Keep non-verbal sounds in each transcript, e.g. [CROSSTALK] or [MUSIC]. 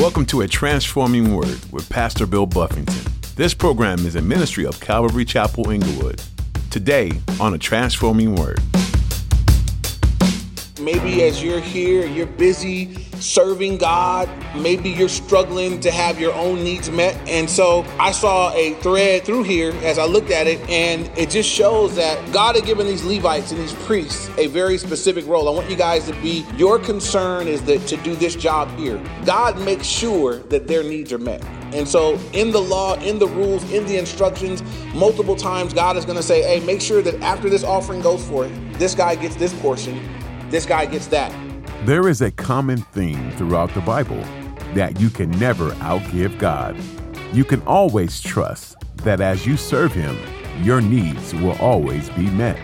Welcome to A Transforming Word with Pastor Bill Buffington. This program is a ministry of Calvary Chapel Inglewood. Today on A Transforming Word. Maybe as you're here, you're busy serving God. Maybe you're struggling to have your own needs met. And so I saw a thread through here as I looked at it, and it just shows that God had given these Levites and these priests a very specific role. I want you guys to be, your concern is that to do this job here. God makes sure that their needs are met. And so, in the law, in the rules, in the instructions, multiple times God is going to say, hey, make sure that after this offering goes forth, this guy gets this portion this guy gets that. There is a common theme throughout the Bible that you can never outgive God. You can always trust that as you serve Him, your needs will always be met.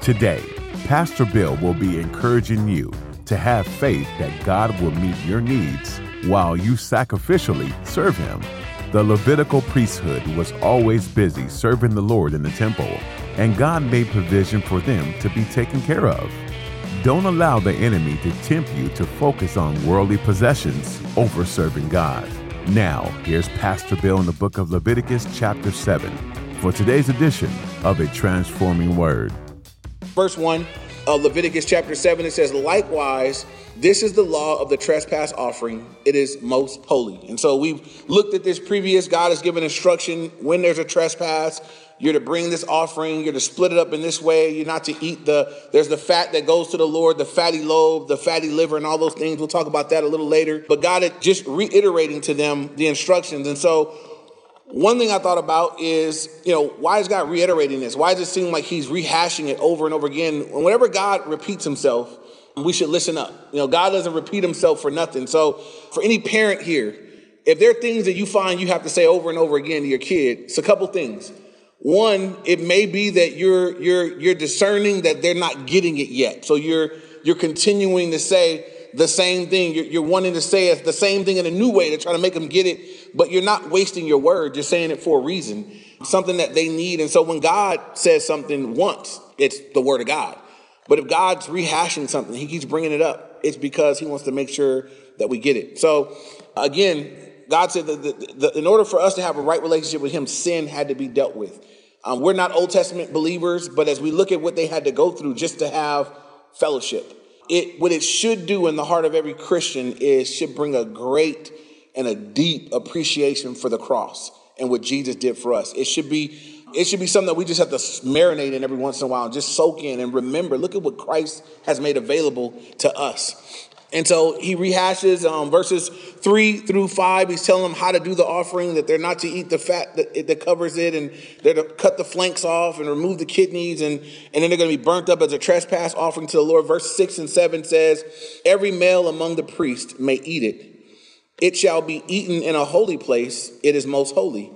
Today, Pastor Bill will be encouraging you to have faith that God will meet your needs while you sacrificially serve Him. The Levitical priesthood was always busy serving the Lord in the temple, and God made provision for them to be taken care of. Don't allow the enemy to tempt you to focus on worldly possessions over serving God. Now, here's Pastor Bill in the book of Leviticus, chapter 7, for today's edition of A Transforming Word. Verse 1 of Leviticus chapter 7, it says, Likewise, this is the law of the trespass offering. It is most holy. And so we've looked at this previous. God has given instruction when there's a trespass you're to bring this offering. You're to split it up in this way. You're not to eat the, there's the fat that goes to the Lord, the fatty lobe, the fatty liver, and all those things. We'll talk about that a little later. But God is just reiterating to them the instructions. And so one thing I thought about is, you know, why is God reiterating this? Why does it seem like he's rehashing it over and over again? Whenever God repeats himself, we should listen up. You know, God doesn't repeat himself for nothing. So for any parent here, if there are things that you find you have to say over and over again to your kid, it's a couple things. One, it may be that you're you're you're discerning that they're not getting it yet. So you're you're continuing to say the same thing. You're, you're wanting to say it the same thing in a new way to try to make them get it, but you're not wasting your word. You're saying it for a reason, something that they need. And so when God says something once, it's the word of God. But if God's rehashing something, He keeps bringing it up. It's because He wants to make sure that we get it. So again, God said that the, the, in order for us to have a right relationship with Him, sin had to be dealt with. Um, we're not Old Testament believers, but as we look at what they had to go through just to have fellowship, it what it should do in the heart of every Christian is should bring a great and a deep appreciation for the cross and what Jesus did for us. It should be it should be something that we just have to marinate in every once in a while and just soak in and remember. Look at what Christ has made available to us. And so he rehashes um, verses three through five. He's telling them how to do the offering, that they're not to eat the fat that, that covers it, and they're to cut the flanks off and remove the kidneys, and, and then they're going to be burnt up as a trespass offering to the Lord. Verse six and seven says, Every male among the priests may eat it. It shall be eaten in a holy place, it is most holy.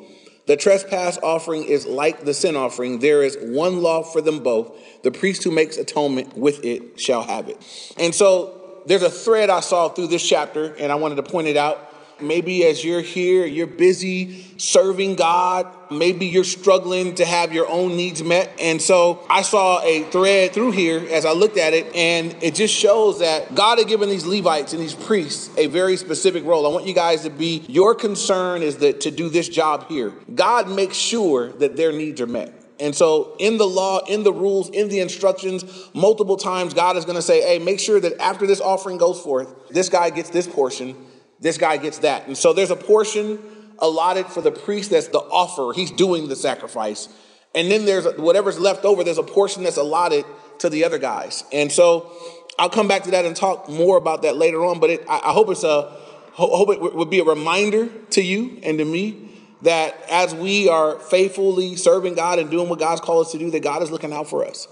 The trespass offering is like the sin offering. There is one law for them both. The priest who makes atonement with it shall have it. And so there's a thread I saw through this chapter, and I wanted to point it out. Maybe as you're here, you're busy serving God. Maybe you're struggling to have your own needs met. And so I saw a thread through here as I looked at it, and it just shows that God had given these Levites and these priests a very specific role. I want you guys to be, your concern is that to do this job here. God makes sure that their needs are met. And so, in the law, in the rules, in the instructions, multiple times God is going to say, hey, make sure that after this offering goes forth, this guy gets this portion, this guy gets that. And so, there's a portion allotted for the priest that's the offer, he's doing the sacrifice. And then there's whatever's left over, there's a portion that's allotted to the other guys. And so, I'll come back to that and talk more about that later on, but it, I, I hope it's a hope it would be a reminder to you and to me that as we are faithfully serving God and doing what God's called us to do, that God is looking out for us.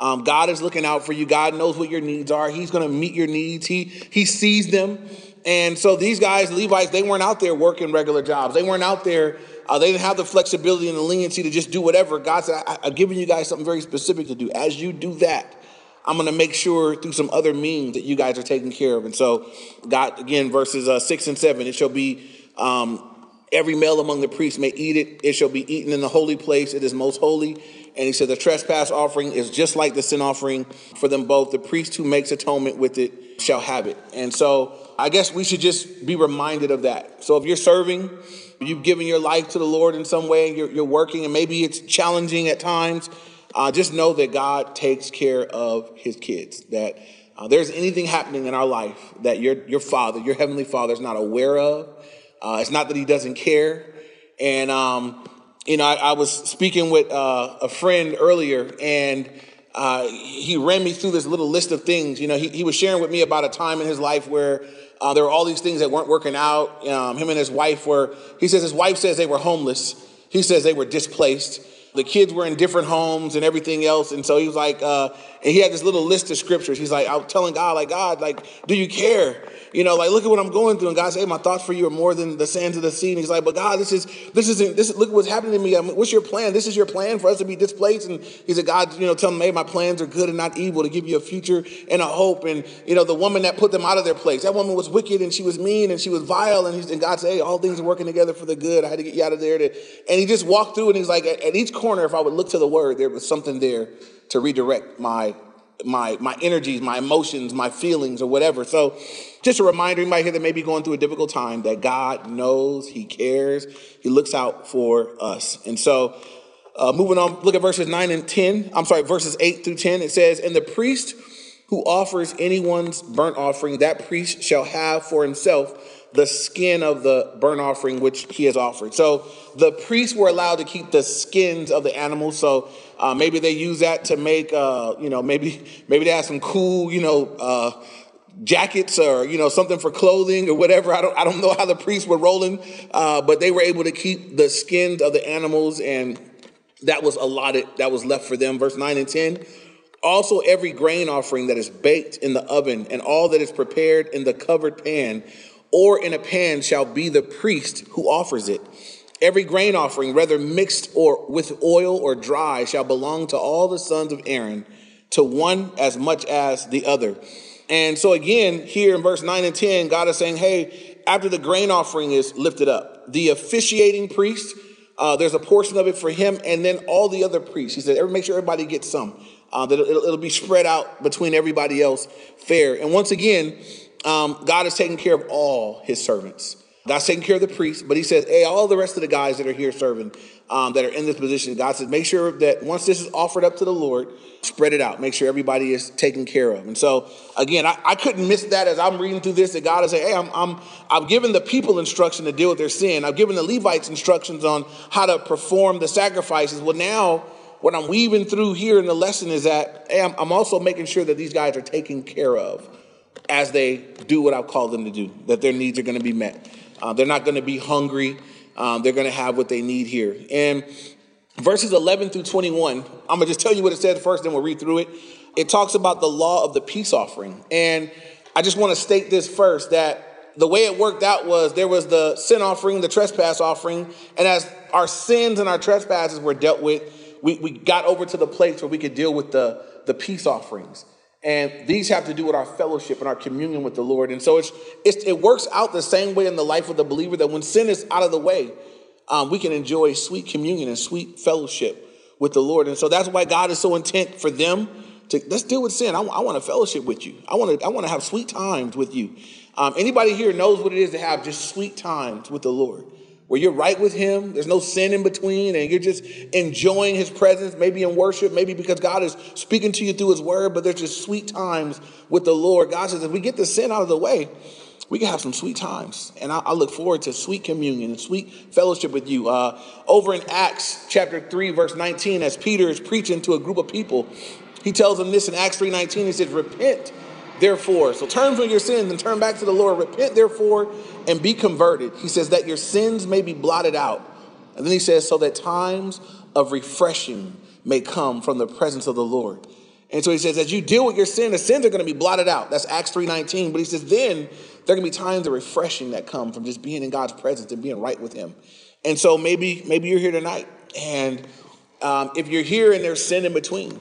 Um, God is looking out for you. God knows what your needs are. He's going to meet your needs. He He sees them. And so these guys, Levites, they weren't out there working regular jobs. They weren't out there. Uh, they didn't have the flexibility and the leniency to just do whatever. God said, I, "I've given you guys something very specific to do. As you do that, I'm going to make sure through some other means that you guys are taken care of." And so, God again, verses uh, six and seven, it shall be. Um, Every male among the priests may eat it. It shall be eaten in the holy place. It is most holy. And he said, The trespass offering is just like the sin offering for them both. The priest who makes atonement with it shall have it. And so I guess we should just be reminded of that. So if you're serving, you've given your life to the Lord in some way, you're, you're working, and maybe it's challenging at times, uh, just know that God takes care of his kids. That uh, there's anything happening in our life that your, your father, your heavenly father, is not aware of. Uh, it's not that he doesn't care. And, um, you know, I, I, was speaking with uh, a friend earlier, and uh, he ran me through this little list of things. You know, he, he was sharing with me about a time in his life where uh, there were all these things that weren't working out. Um, him and his wife were, he says his wife says they were homeless. He says they were displaced. The kids were in different homes and everything else. And so he was like, uh, and he had this little list of scriptures. He's like, I'm telling God, like, God, like, do you care? You know, like, look at what I'm going through. And God said, hey, my thoughts for you are more than the sands of the sea. And he's like, but God, this is, this isn't, this, look what's happening to me. I what's your plan? This is your plan for us to be displaced. And he said, God, you know, tell them, hey, my plans are good and not evil to give you a future and a hope. And, you know, the woman that put them out of their place, that woman was wicked and she was mean and she was vile. And, and God said, hey, all things are working together for the good. I had to get you out of there. To, and he just walked through and he's like, at, at each corner, if I would look to the word, there was something there to redirect my my my energies, my emotions, my feelings, or whatever. So, just a reminder, you might hear that maybe going through a difficult time, that God knows, He cares, He looks out for us. And so, uh, moving on, look at verses nine and ten. I'm sorry, verses eight through ten. It says, "And the priest who offers anyone's burnt offering, that priest shall have for himself." The skin of the burnt offering which he has offered. So the priests were allowed to keep the skins of the animals. So uh, maybe they use that to make, uh, you know, maybe maybe they have some cool, you know, uh, jackets or you know something for clothing or whatever. I don't I don't know how the priests were rolling, uh, but they were able to keep the skins of the animals, and that was allotted. That was left for them. Verse nine and ten. Also, every grain offering that is baked in the oven and all that is prepared in the covered pan or in a pan shall be the priest who offers it. Every grain offering, whether mixed or with oil or dry, shall belong to all the sons of Aaron, to one as much as the other. And so again, here in verse 9 and 10, God is saying, hey, after the grain offering is lifted up, the officiating priest, uh, there's a portion of it for him, and then all the other priests. He said, Every, make sure everybody gets some. Uh, that it'll, it'll be spread out between everybody else fair. And once again, um, God is taking care of all his servants. God's taking care of the priests, but he says, hey, all the rest of the guys that are here serving, um, that are in this position, God says, make sure that once this is offered up to the Lord, spread it out. Make sure everybody is taken care of. And so, again, I, I couldn't miss that as I'm reading through this, that God is saying, hey, I'm, I'm, I've given the people instruction to deal with their sin. I've given the Levites instructions on how to perform the sacrifices. Well, now, what I'm weaving through here in the lesson is that, hey, I'm, I'm also making sure that these guys are taken care of as they do what I've called them to do, that their needs are going to be met. Uh, they're not going to be hungry. Um, they're going to have what they need here. And verses 11 through 21, I'm going to just tell you what it says first, then we'll read through it. It talks about the law of the peace offering. And I just want to state this first that the way it worked out was there was the sin offering, the trespass offering, and as our sins and our trespasses were dealt with, we, we got over to the place where we could deal with the, the peace offerings. And these have to do with our fellowship and our communion with the Lord. And so it's, it's, it works out the same way in the life of the believer that when sin is out of the way, um, we can enjoy sweet communion and sweet fellowship with the Lord. And so that's why God is so intent for them to let's deal with sin. I, I want to fellowship with you. I want to I want to have sweet times with you. Um, anybody here knows what it is to have just sweet times with the Lord where you're right with Him, there's no sin in between, and you're just enjoying His presence, maybe in worship, maybe because God is speaking to you through His Word, but there's just sweet times with the Lord. God says, if we get the sin out of the way, we can have some sweet times. And I, I look forward to sweet communion and sweet fellowship with you. Uh, over in Acts chapter 3, verse 19, as Peter is preaching to a group of people, he tells them this in Acts 3:19. He says, Repent therefore. So turn from your sins and turn back to the Lord. Repent, therefore, and be converted. He says that your sins may be blotted out. And then he says, so that times of refreshing may come from the presence of the Lord. And so he says, as you deal with your sin, the sins are going to be blotted out. That's Acts 3.19. But he says, then there to be times of refreshing that come from just being in God's presence and being right with him. And so maybe, maybe you're here tonight. And um, if you're here and there's sin in between,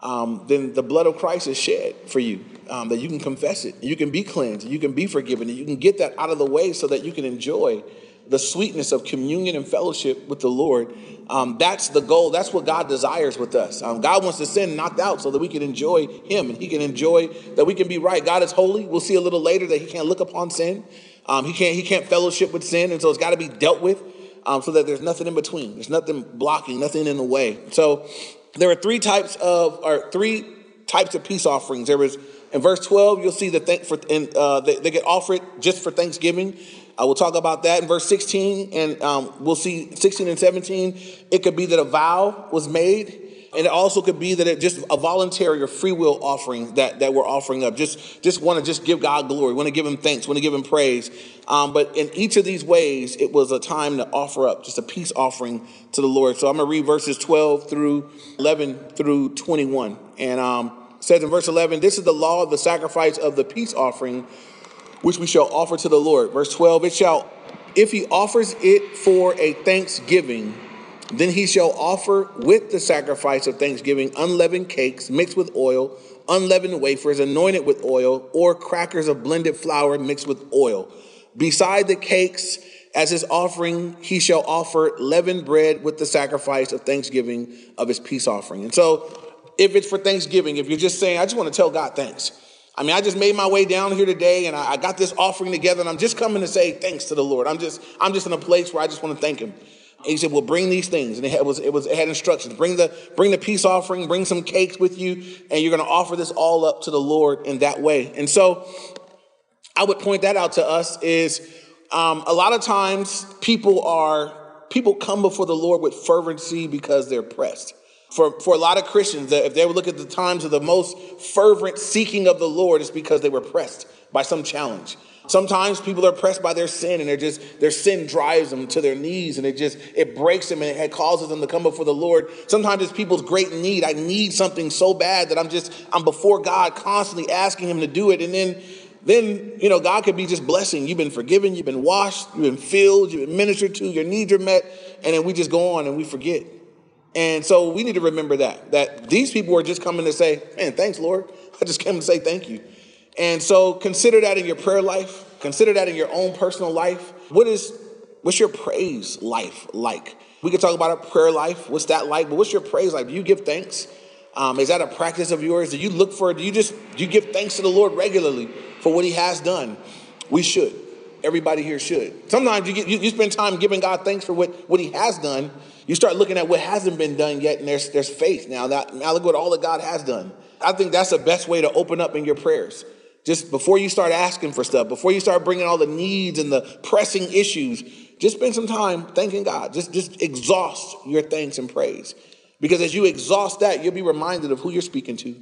um, then the blood of Christ is shed for you um, that you can confess it, you can be cleansed, you can be forgiven, and you can get that out of the way so that you can enjoy the sweetness of communion and fellowship with the Lord. Um, that's the goal. That's what God desires with us. Um, God wants to sin knocked out so that we can enjoy Him and He can enjoy that we can be right. God is holy. We'll see a little later that He can't look upon sin. Um, he can't He can't fellowship with sin, and so it's got to be dealt with um, so that there's nothing in between. There's nothing blocking, nothing in the way. So there are three types of or three types of peace offerings. There was in verse 12, you'll see that for and uh, they, they, get offered just for Thanksgiving. I will talk about that in verse 16, and um, we'll see 16 and 17. It could be that a vow was made. And it also could be that it just a voluntary or free will offering that, that we're offering up. Just, just want to just give God glory, want to give him thanks, want to give him praise. Um, but in each of these ways, it was a time to offer up just a peace offering to the Lord. So I'm going to read verses 12 through 11 through 21. And um, says in verse 11, This is the law of the sacrifice of the peace offering, which we shall offer to the Lord. Verse 12, It shall, if he offers it for a thanksgiving, then he shall offer with the sacrifice of thanksgiving unleavened cakes mixed with oil, unleavened wafers anointed with oil, or crackers of blended flour mixed with oil. Beside the cakes, as his offering, he shall offer leavened bread with the sacrifice of thanksgiving of his peace offering. And so, if it's for Thanksgiving, if you're just saying, I just want to tell God thanks. I mean, I just made my way down here today and I got this offering together and I'm just coming to say thanks to the Lord. I'm just, I'm just in a place where I just want to thank him. And he said, "Well, bring these things." And it was it was it had instructions: bring the bring the peace offering, bring some cakes with you, and you're going to offer this all up to the Lord in that way. And so, I would point that out to us is um, a lot of times people are people come before the Lord with fervency because they're pressed. For, for a lot of Christians, if they would look at the times of the most fervent seeking of the Lord, it's because they were pressed by some challenge. Sometimes people are pressed by their sin and they're just, their sin drives them to their knees and it just, it breaks them and it causes them to come before the Lord. Sometimes it's people's great need. I need something so bad that I'm just, I'm before God constantly asking him to do it. And then, then, you know, God could be just blessing. You've been forgiven, you've been washed, you've been filled, you've been ministered to, your needs are met. And then we just go on and we forget. And so we need to remember that, that these people are just coming to say, man, thanks, Lord. [LAUGHS] I just came to say thank you. And so consider that in your prayer life. Consider that in your own personal life. What is what's your praise life like? We could talk about a prayer life. What's that like? But what's your praise like? Do you give thanks? Um, is that a practice of yours? Do you look for? Do you just do you give thanks to the Lord regularly for what He has done? We should. Everybody here should. Sometimes you get you, you spend time giving God thanks for what what He has done. You start looking at what hasn't been done yet, and there's there's faith now. That now look what all that God has done. I think that's the best way to open up in your prayers. Just before you start asking for stuff, before you start bringing all the needs and the pressing issues, just spend some time thanking God. Just, just exhaust your thanks and praise. Because as you exhaust that, you'll be reminded of who you're speaking to,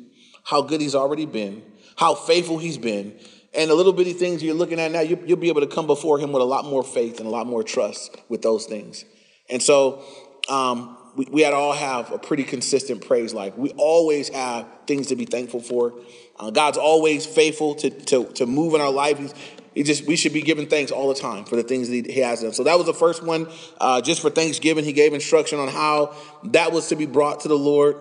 how good He's already been, how faithful He's been, and the little bitty things you're looking at now, you, will be able to come before Him with a lot more faith and a lot more trust with those things. And so, um, we, we all have a pretty consistent praise life. We always have things to be thankful for. Uh, God's always faithful to, to, to move in our life. He's, he just we should be giving thanks all the time for the things that he has done. So that was the first one. Uh, just for Thanksgiving, he gave instruction on how that was to be brought to the Lord.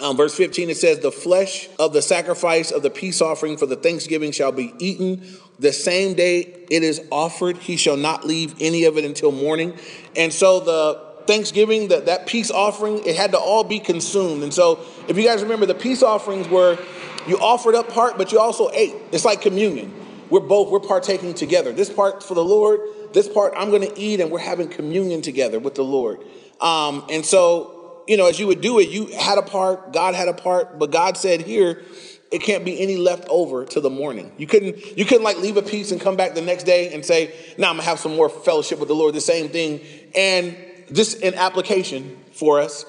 Um, verse 15 it says, "The flesh of the sacrifice of the peace offering for the Thanksgiving shall be eaten the same day it is offered. He shall not leave any of it until morning." And so the Thanksgiving, that, that peace offering, it had to all be consumed. And so, if you guys remember, the peace offerings were you offered up part, but you also ate. It's like communion. We're both, we're partaking together. This part for the Lord, this part I'm going to eat, and we're having communion together with the Lord. Um, and so, you know, as you would do it, you had a part, God had a part, but God said here, it can't be any left over to the morning. You couldn't, you couldn't like leave a piece and come back the next day and say, now I'm gonna have some more fellowship with the Lord, the same thing. And just an application for us.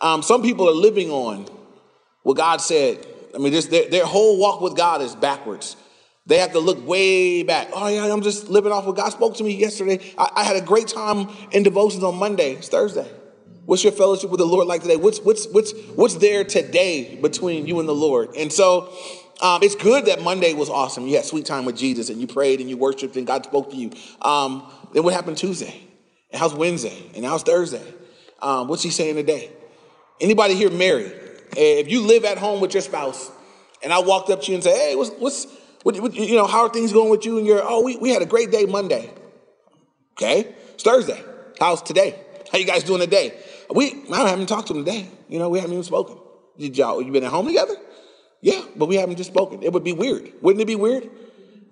Um, some people are living on what God said. I mean, this, their, their whole walk with God is backwards. They have to look way back. Oh, yeah, I'm just living off what God spoke to me yesterday. I, I had a great time in devotions on Monday. It's Thursday. What's your fellowship with the Lord like today? What's, what's, what's, what's there today between you and the Lord? And so um, it's good that Monday was awesome. You had sweet time with Jesus and you prayed and you worshiped and God spoke to you. Um, then what happened Tuesday? And how's Wednesday? And how's Thursday? Um, what's he saying today? Anybody here married? If you live at home with your spouse, and I walked up to you and say, "Hey, what's what's what, what, you know? How are things going with you?" And you're, "Oh, we, we had a great day Monday." Okay, it's Thursday. How's today? How you guys doing today? We I haven't talked to him today. You know, we haven't even spoken. Did y'all you been at home together? Yeah, but we haven't just spoken. It would be weird. Wouldn't it be weird?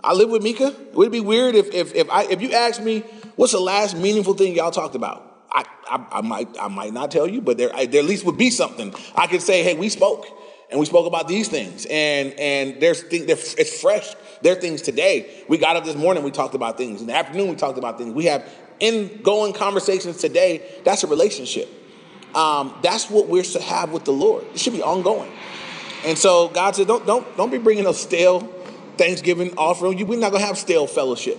I live with Mika. Would it be weird if if if I if you asked me what's the last meaningful thing y'all talked about? I, I, I might I might not tell you, but there I, there at least would be something I could say. Hey, we spoke and we spoke about these things, and and there's things it's fresh. There are things today. We got up this morning. We talked about things in the afternoon. We talked about things. We have in-going conversations today. That's a relationship. Um, that's what we're to have with the Lord. It should be ongoing. And so God said, don't don't don't be bringing a stale Thanksgiving offering. We're not gonna have stale fellowship.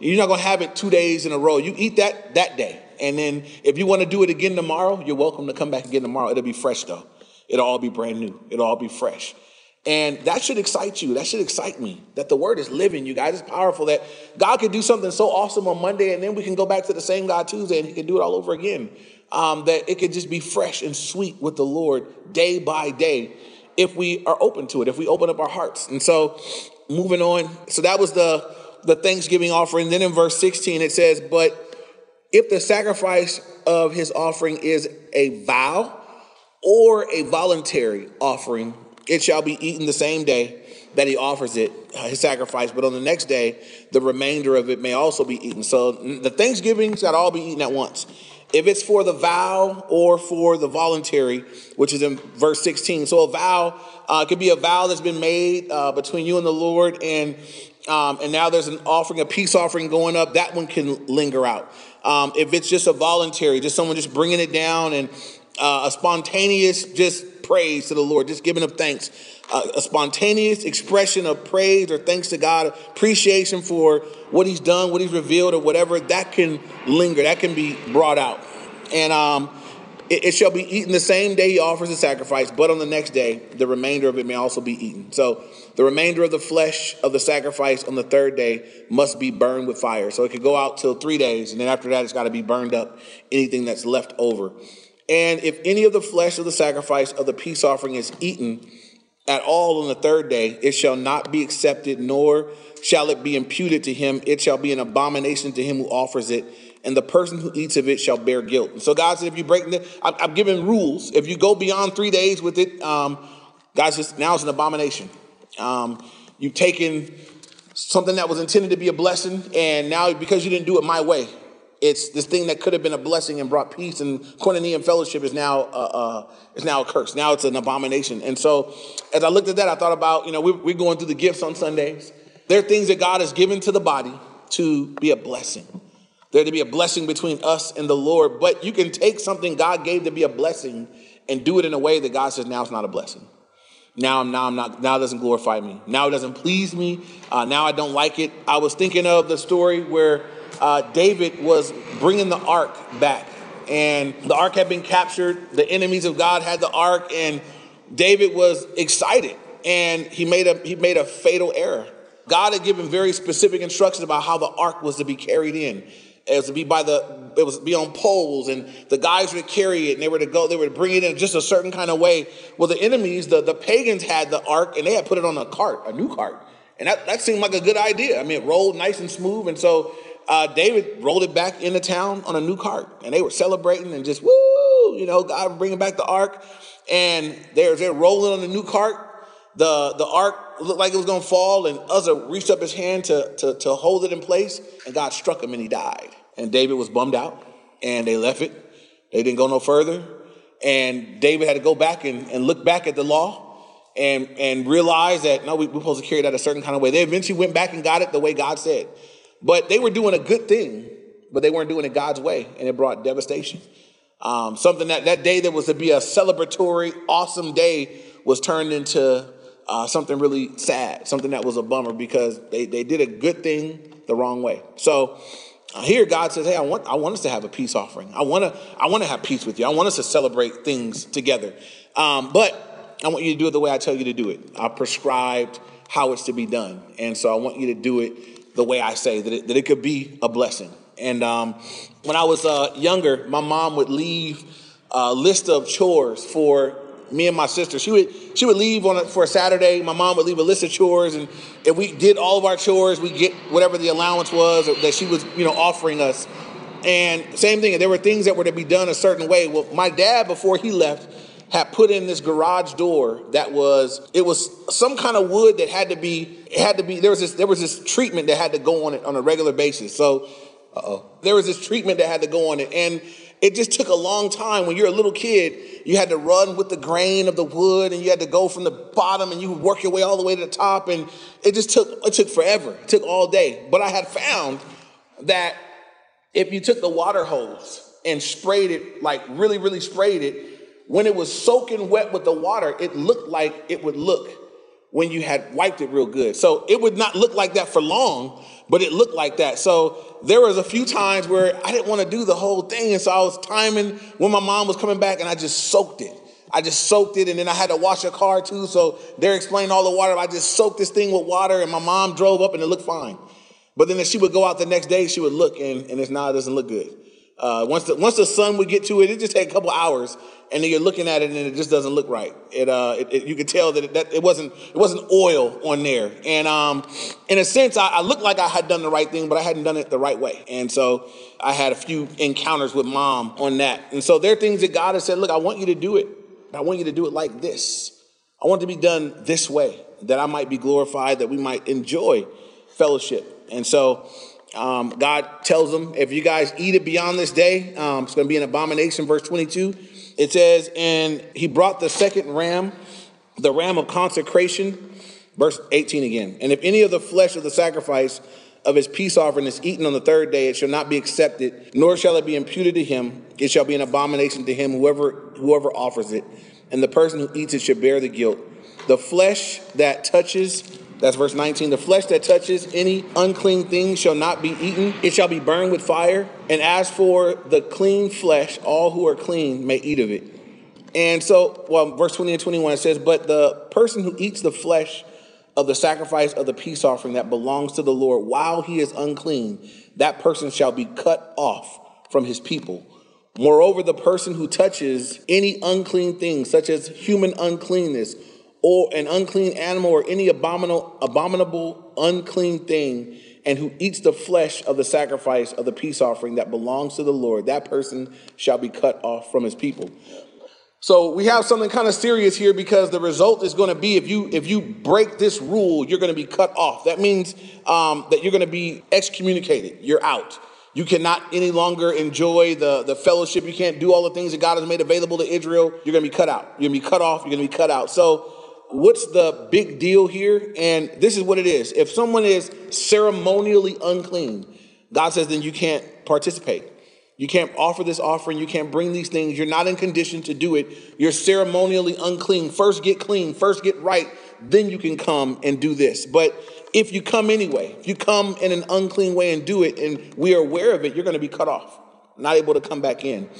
You're not gonna have it two days in a row. You eat that that day, and then if you want to do it again tomorrow, you're welcome to come back again tomorrow. It'll be fresh though. It'll all be brand new. It'll all be fresh. And that should excite you. That should excite me. That the word is living, you guys. It's powerful that God could do something so awesome on Monday, and then we can go back to the same God Tuesday, and He can do it all over again. Um, that it could just be fresh and sweet with the Lord day by day if we are open to it, if we open up our hearts. And so, moving on. So that was the the Thanksgiving offering. Then in verse 16 it says, "But if the sacrifice of his offering is a vow or a voluntary offering, it shall be eaten the same day that he offers it, uh, his sacrifice, but on the next day, the remainder of it may also be eaten. So the Thanksgiving's got all be eaten at once. If it's for the vow or for the voluntary, which is in verse 16. So a vow uh, could be a vow that's been made uh, between you and the Lord, and um, and now there's an offering, a peace offering going up. That one can linger out. Um, if it's just a voluntary, just someone just bringing it down and uh, a spontaneous just praise to the Lord, just giving up thanks, uh, a spontaneous expression of praise or thanks to God, appreciation for what He's done, what He's revealed, or whatever, that can linger, that can be brought out. And um, it, it, shall be eaten the same day He offers the sacrifice, but on the next day, the remainder of it may also be eaten. So the remainder of the flesh of the sacrifice on the third day must be burned with fire. So it could go out till three days, and then after that, it's got to be burned up, anything that's left over. And if any of the flesh of the sacrifice of the peace offering is eaten at all on the third day, it shall not be accepted, nor shall it be imputed to him. It shall be an abomination to him who offers it, and the person who eats of it shall bear guilt. So God said, if you break the, I'm giving rules. If you go beyond three days with it, um, God says now it's an abomination. Um, you've taken something that was intended to be a blessing, and now because you didn't do it my way, it's this thing that could have been a blessing and brought peace and koinonia and fellowship is now uh, uh, is now a curse. Now it's an abomination. And so, as I looked at that, I thought about you know we're, we're going through the gifts on Sundays. There are things that God has given to the body to be a blessing. There to be a blessing between us and the Lord. But you can take something God gave to be a blessing and do it in a way that God says now it's not a blessing. Now I'm now I'm not now it doesn't glorify me. Now it doesn't please me. Uh, now I don't like it. I was thinking of the story where uh, David was bringing the ark back. And the ark had been captured. The enemies of God had the ark, and David was excited. And he made a he made a fatal error. God had given very specific instructions about how the ark was to be carried in. It was to be by the it was be on poles, and the guys to carry it, and they were to go, they were to bring it in just a certain kind of way. Well, the enemies, the, the pagans had the ark, and they had put it on a cart, a new cart. And that, that seemed like a good idea. I mean, it rolled nice and smooth. And so uh, David rolled it back into town on a new cart, and they were celebrating and just woo, you know, God bringing back the ark, and they're they're rolling on the new cart. The the ark looked like it was going to fall, and Uzzah reached up his hand to, to to hold it in place, and God struck him, and he died. And David was bummed out, and they left it. They didn't go no further, and David had to go back and, and look back at the law. And, and realize that no, we, we're supposed to carry that a certain kind of way. They eventually went back and got it the way God said. But they were doing a good thing, but they weren't doing it God's way, and it brought devastation. Um, something that that day that was to be a celebratory, awesome day was turned into uh, something really sad, something that was a bummer because they, they did a good thing the wrong way. So uh, here God says, "Hey, I want I want us to have a peace offering. I want to I want to have peace with you. I want us to celebrate things together. Um, but I want you to do it the way I tell you to do it. I prescribed how it's to be done, and so I want you to do it the way I say, that it, that it could be a blessing. And um, when I was uh, younger, my mom would leave a list of chores for me and my sister. She would she would leave on a, for a Saturday. My mom would leave a list of chores, and if we did all of our chores, we get whatever the allowance was that she was you know offering us. And same thing, there were things that were to be done a certain way. Well, my dad before he left had put in this garage door that was it was some kind of wood that had to be it had to be there was this there was this treatment that had to go on it on a regular basis. So, uh-oh. There was this treatment that had to go on it and it just took a long time. When you're a little kid, you had to run with the grain of the wood and you had to go from the bottom and you work your way all the way to the top. And it just took, it took forever. It took all day. But I had found that if you took the water hose and sprayed it, like really, really sprayed it, when it was soaking wet with the water, it looked like it would look when you had wiped it real good. So it would not look like that for long, but it looked like that. So there was a few times where I didn't want to do the whole thing. And so I was timing when my mom was coming back and I just soaked it. I just soaked it and then I had to wash a car too. So they're explaining all the water. I just soaked this thing with water and my mom drove up and it looked fine. But then if she would go out the next day, she would look and, and it's now it doesn't look good. Uh, once the once the sun would get to it, it just take a couple hours, and then you're looking at it, and it just doesn't look right. It, uh, it, it you could tell that it, that it wasn't it wasn't oil on there, and um, in a sense, I, I looked like I had done the right thing, but I hadn't done it the right way, and so I had a few encounters with mom on that, and so there are things that God has said, look, I want you to do it, I want you to do it like this. I want it to be done this way, that I might be glorified, that we might enjoy fellowship, and so. Um, God tells them, if you guys eat it beyond this day, um, it's going to be an abomination. Verse 22, it says, and he brought the second ram, the ram of consecration. Verse 18 again. And if any of the flesh of the sacrifice of his peace offering is eaten on the third day, it shall not be accepted, nor shall it be imputed to him. It shall be an abomination to him, whoever, whoever offers it. And the person who eats it shall bear the guilt. The flesh that touches that's verse 19. The flesh that touches any unclean thing shall not be eaten, it shall be burned with fire. And as for the clean flesh, all who are clean may eat of it. And so, well, verse 20 and 21 it says, But the person who eats the flesh of the sacrifice of the peace offering that belongs to the Lord while he is unclean, that person shall be cut off from his people. Moreover, the person who touches any unclean thing, such as human uncleanness, or an unclean animal or any abominable, abominable unclean thing, and who eats the flesh of the sacrifice of the peace offering that belongs to the Lord, that person shall be cut off from his people. So we have something kind of serious here because the result is going to be if you if you break this rule, you're going to be cut off. That means um, that you're going to be excommunicated. You're out. You cannot any longer enjoy the, the fellowship. You can't do all the things that God has made available to Israel. You're going to be cut out. You're going to be cut off. You're going to be cut out. So what's the big deal here? And this is what it is. If someone is ceremonially unclean, God says then you can't participate. You can't offer this offering. You can't bring these things. You're not in condition to do it. You're ceremonially unclean. First get clean, first get right, then you can come and do this. But if you come anyway, if you come in an unclean way and do it, and we are aware of it, you're going to be cut off, not able to come back in.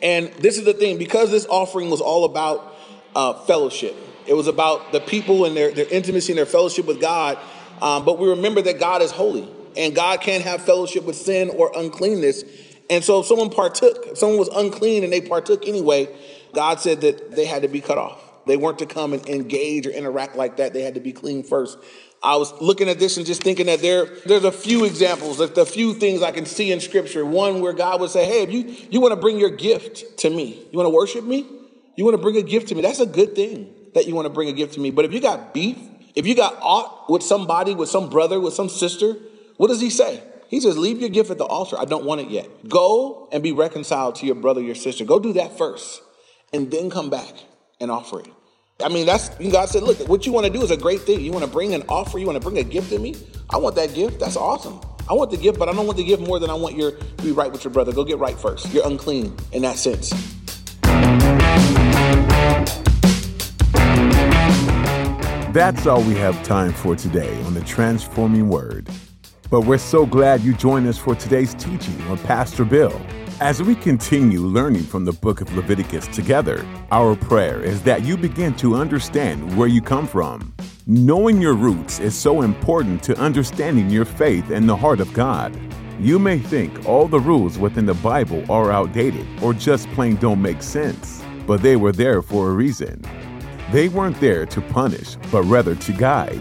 And this is the thing because this offering was all about uh, fellowship it was about the people and their, their intimacy and their fellowship with God. Um, but we remember that God is holy and God can't have fellowship with sin or uncleanness. And so if someone partook, if someone was unclean and they partook anyway, God said that they had to be cut off. They weren't to come and engage or interact like that. They had to be clean first. I was looking at this and just thinking that there, there's a few examples, a few things I can see in scripture. One where God would say, Hey, if you, you want to bring your gift to me, you want to worship me? You want to bring a gift to me? That's a good thing that you want to bring a gift to me. But if you got beef, if you got aught with somebody, with some brother, with some sister, what does he say? He says, Leave your gift at the altar. I don't want it yet. Go and be reconciled to your brother, your sister. Go do that first, and then come back and offer it. I mean, that's God said, Look, what you want to do is a great thing. You want to bring an offer, you want to bring a gift to me. I want that gift. That's awesome. I want the gift, but I don't want the gift more than I want your to be right with your brother. Go get right first. You're unclean in that sense. That's all we have time for today on the Transforming Word. But we're so glad you joined us for today's teaching on Pastor Bill. As we continue learning from the book of Leviticus together, our prayer is that you begin to understand where you come from. Knowing your roots is so important to understanding your faith and the heart of God. You may think all the rules within the Bible are outdated or just plain don't make sense. but they were there for a reason. They weren't there to punish, but rather to guide.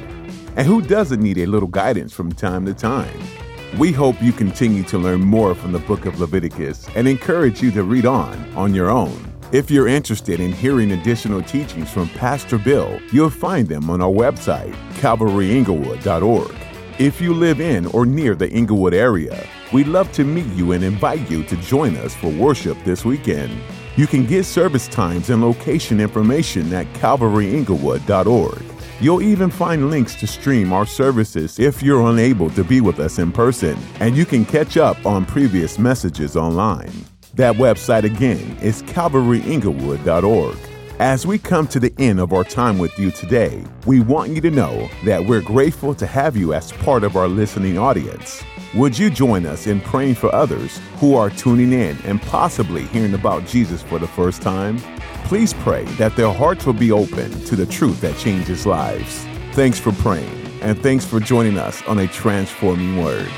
And who doesn't need a little guidance from time to time? We hope you continue to learn more from the book of Leviticus and encourage you to read on on your own. If you're interested in hearing additional teachings from Pastor Bill, you'll find them on our website, calvaryinglewood.org. If you live in or near the Inglewood area, we'd love to meet you and invite you to join us for worship this weekend. You can get service times and location information at calvaryinglewood.org. You'll even find links to stream our services if you're unable to be with us in person, and you can catch up on previous messages online. That website again is calvaryinglewood.org. As we come to the end of our time with you today, we want you to know that we're grateful to have you as part of our listening audience. Would you join us in praying for others who are tuning in and possibly hearing about Jesus for the first time? Please pray that their hearts will be open to the truth that changes lives. Thanks for praying, and thanks for joining us on a transforming word.